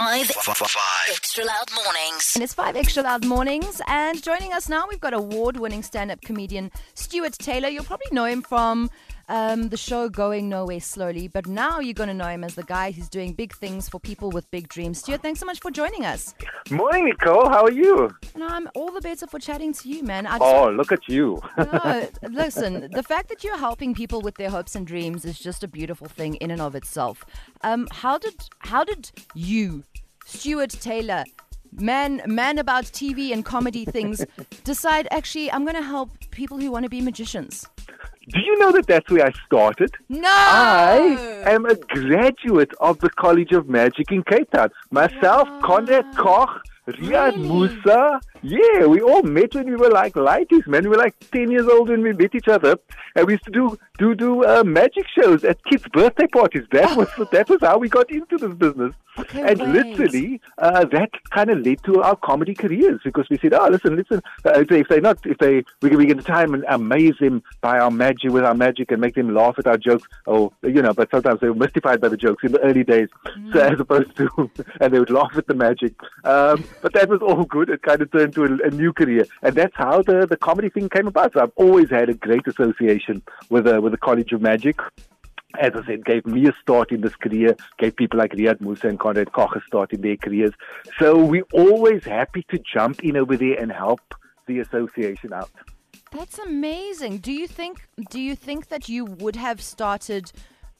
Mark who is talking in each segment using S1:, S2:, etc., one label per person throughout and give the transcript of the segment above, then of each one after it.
S1: Five, five extra loud mornings.
S2: And it's five extra loud mornings. And joining us now, we've got award winning stand up comedian Stuart Taylor. You'll probably know him from um, the show Going Nowhere Slowly, but now you're going to know him as the guy who's doing big things for people with big dreams. Stuart, thanks so much for joining us.
S3: Morning, Nicole. How are you?
S2: And I'm all the better for chatting to you, man.
S3: I just, oh, look at you.
S2: no, listen, the fact that you're helping people with their hopes and dreams is just a beautiful thing in and of itself. Um, how did how did you, Stuart Taylor, man man about TV and comedy things, decide actually I'm going to help people who want to be magicians?
S3: Do you know that that's where I started?
S2: No.
S3: I am a graduate of the College of Magic in Cape Town. Myself, wow. Conrad Koch, Riyad really? Moosa. Yeah, we all met when we were like lighties, man. We were like 10 years old when we met each other. And we used to do do do uh, magic shows at kids' birthday parties. That was that was how we got into this business.
S2: Okay,
S3: and literally, uh, that kind of led to our comedy careers because we said, "Oh, listen, listen. Uh, if they're not, if they, we can, we can time and amaze them by our magic with our magic and make them laugh at our jokes, or you know. But sometimes they were mystified by the jokes in the early days, mm. so as opposed to, and they would laugh at the magic. Um, but that was all good. It kind of turned to a, a, new career, and that's how the the comedy thing came about. So I've always had a great association with uh, with the College of Magic as I said, gave me a start in this career, gave people like Riyad Moosa and Conrad Koch a start in their careers. So we're always happy to jump in over there and help the association out.
S2: That's amazing. Do you think do you think that you would have started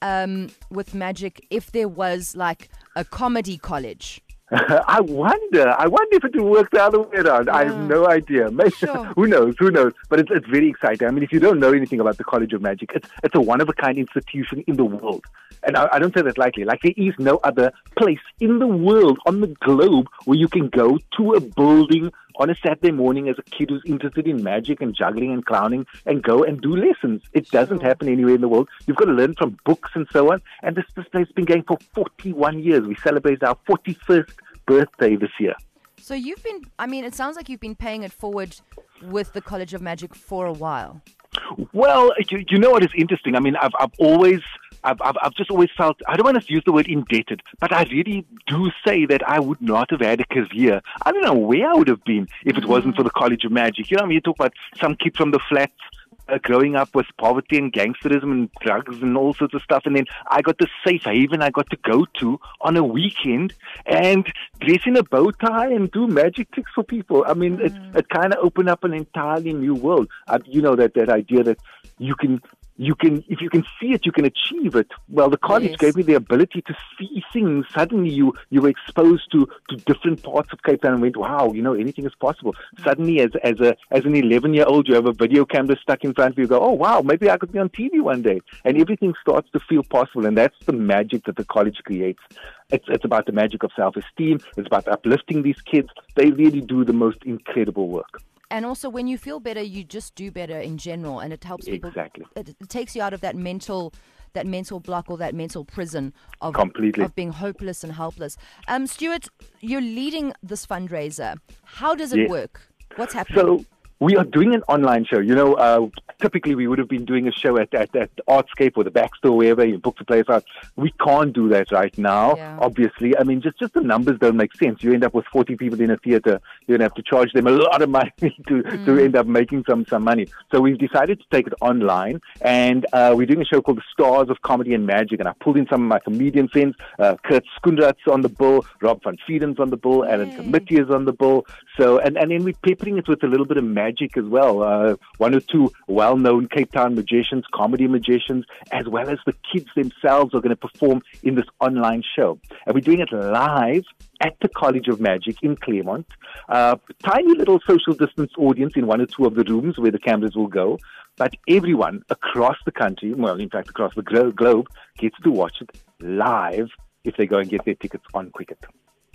S2: um, with magic if there was like a comedy college?
S3: I wonder. I wonder if it will work the other way around. Yeah. I have no idea. Maybe, sure. who knows? Who knows? But it's, it's very exciting. I mean, if you don't know anything about the College of Magic, it's it's a one of a kind institution in the world. And I, I don't say that lightly. Like there is no other place in the world on the globe where you can go to a building on a Saturday morning as a kid who's interested in magic and juggling and clowning and go and do lessons. It doesn't happen anywhere in the world. You've got to learn from books and so on. And this, this place has been going for 41 years. We celebrate our 41st birthday this year.
S2: So you've been, I mean, it sounds like you've been paying it forward with the College of Magic for a while.
S3: Well, you, you know what is interesting? I mean, I've, I've always I've, I've, I've just always felt, I don't want to use the word indebted, but I really do say that I would not have had a career. I don't know where I would have been if it wasn't for the College of Magic. You know, I mean, you talk about some kid from the flats uh, growing up with poverty and gangsterism and drugs and all sorts of stuff. And then I got the safe haven I got to go to on a weekend and dress in a bow tie and do magic tricks for people. I mean, mm. it, it kind of opened up an entirely new world. Uh, you know, that, that idea that you can you can, if you can see it, you can achieve it. Well, the college yes. gave me the ability to see things. Suddenly, you you were exposed to to different parts of Cape Town and went, wow, you know, anything is possible. Suddenly, as as a as an 11 year old, you have a video camera stuck in front of you. Go, oh wow, maybe I could be on TV one day, and everything starts to feel possible. And that's the magic that the college creates. It's it's about the magic of self esteem. It's about uplifting these kids. They really do the most incredible work
S2: and also when you feel better you just do better in general and it helps people
S3: exactly.
S2: it, it takes you out of that mental that mental block or that mental prison of
S3: completely.
S2: of being hopeless and helpless. Um stuart you're leading this fundraiser. How does it yes. work? What's happening?
S3: So we are doing an online show. You know, uh, typically we would have been doing a show at, at, at Artscape or the Baxter, wherever you book the place out. We can't do that right now, yeah. obviously. I mean, just, just the numbers don't make sense. You end up with 40 people in a theater. You're going to have to charge them a lot of money to, mm. to end up making some, some money. So we've decided to take it online and uh, we're doing a show called The Stars of Comedy and Magic. And I pulled in some of my comedian friends. Uh, Kurt Schoonraad's on the bill, Rob van Vuuren's on the bill, Alan Committie is on the bill. So, and, and then we're peppering it with a little bit of magic magic as well. Uh, one or two well known Cape Town magicians, comedy magicians, as well as the kids themselves are going to perform in this online show. And we're doing it live at the College of Magic in Claremont. Uh, tiny little social distance audience in one or two of the rooms where the cameras will go. But everyone across the country, well, in fact, across the globe, gets to watch it live if they go and get their tickets on Quicket.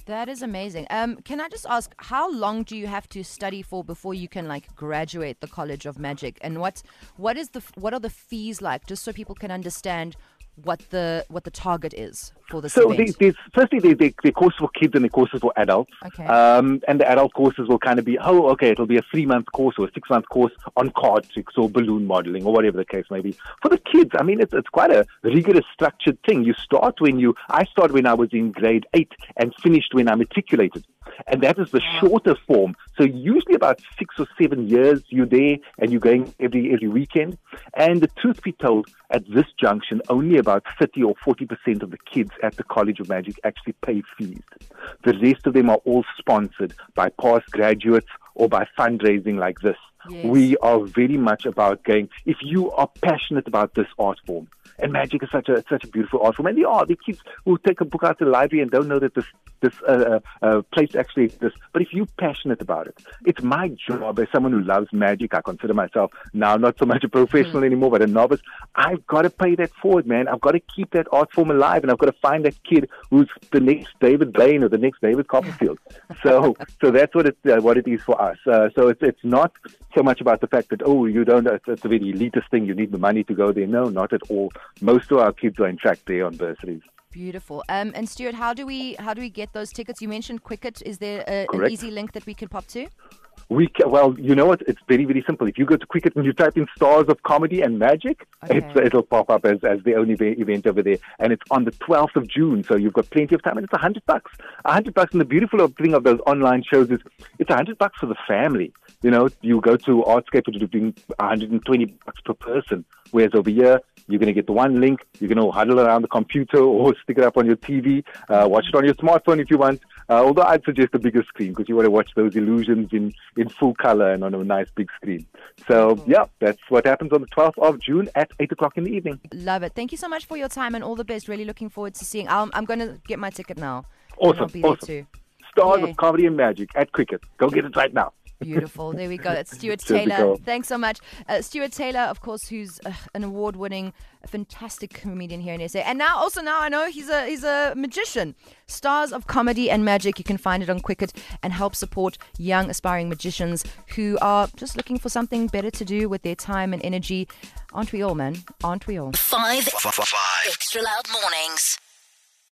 S2: That is amazing. Um, can I just ask, how long do you have to study for before you can like graduate the College of Magic? And what what is the what are the fees like, just so people can understand what the what the target is for this
S3: So
S2: event?
S3: there's, there's firstly there, there, there courses for kids and the courses for adults.
S2: Okay.
S3: Um, and the adult courses will kind of be, oh, okay, it'll be a three month course or a six month course on card tricks or balloon modeling or whatever the case may be. For the kids, I mean, it's, it's quite a rigorous, structured thing. You start when you, I started when I was in grade eight and finished when I matriculated. And that is the shorter form. So usually about six or seven years you're there and you're going every every weekend. And the truth be told, at this junction, only about 30 or 40 percent of the kids at the College of Magic actually pay fees. The rest of them are all sponsored by past graduates or by fundraising like this.
S2: Yes.
S3: We are very much about going. If you are passionate about this art form, and magic is such a such a beautiful art form, and there are the kids who take a book out of the library and don't know that this this uh, uh, uh, place actually exists. But if you're passionate about it, it's my job as someone who loves magic. I consider myself now not so much a professional anymore, but a novice. I've got to pay that forward, man. I've got to keep that art form alive, and I've got to find that kid who's the next David Blaine or the next David Copperfield. so, so that's what it uh, what it is for us. Uh, so it's it's not so much about the fact that oh you don't it's, it's a very elitist thing. You need the money to go there. No, not at all. Most of our kids are in fact there on bursaries.
S2: Beautiful. Um, and Stuart, how do we how do we get those tickets? You mentioned Quicket. Is there a, an easy link that we can pop to?
S3: We ca- well, you know what? It's very very simple. If you go to Quicket and you type in stars of comedy and magic,
S2: Okay.
S3: it's, it'll pop up as, as the only event over there, and it's on the 12th of June. So you've got plenty of time, and it's a hundred bucks. A hundred bucks, and the beautiful thing of those online shows is it's a hundred bucks for the family. You know, you go to Artscape, it's doing 120 bucks per person. Whereas over here, you're going to get the one link. You're going to huddle around the computer or stick it up on your TV, uh, watch it on your smartphone if you want. Uh, although I'd suggest a bigger screen because you want to watch those illusions in, in full color and on a nice big screen. So, yeah, that's what happens on the 12th of June at 8 o'clock in the evening.
S2: Love it. Thank you so much for your time and all the best. Really looking forward to seeing. I'm, I'm going to get my ticket now. and I'll
S3: Awesome,
S2: be there too.
S3: Stars
S2: Yay.
S3: of Comedy and Magic at Quicket. Go get it right now.
S2: Beautiful. There we go. That's Stuart Taylor. Thanks so much. Uh, Stuart Taylor, of course, who's uh, an award-winning, fantastic comedian here in SA, and now also now I know he's a he's a magician. Stars of comedy and magic. You can find it on Quicket and help support young aspiring magicians who are just looking for something better to do with their time and energy. Aren't we all, man? Aren't we all?
S1: Five, five, five extra loud mornings.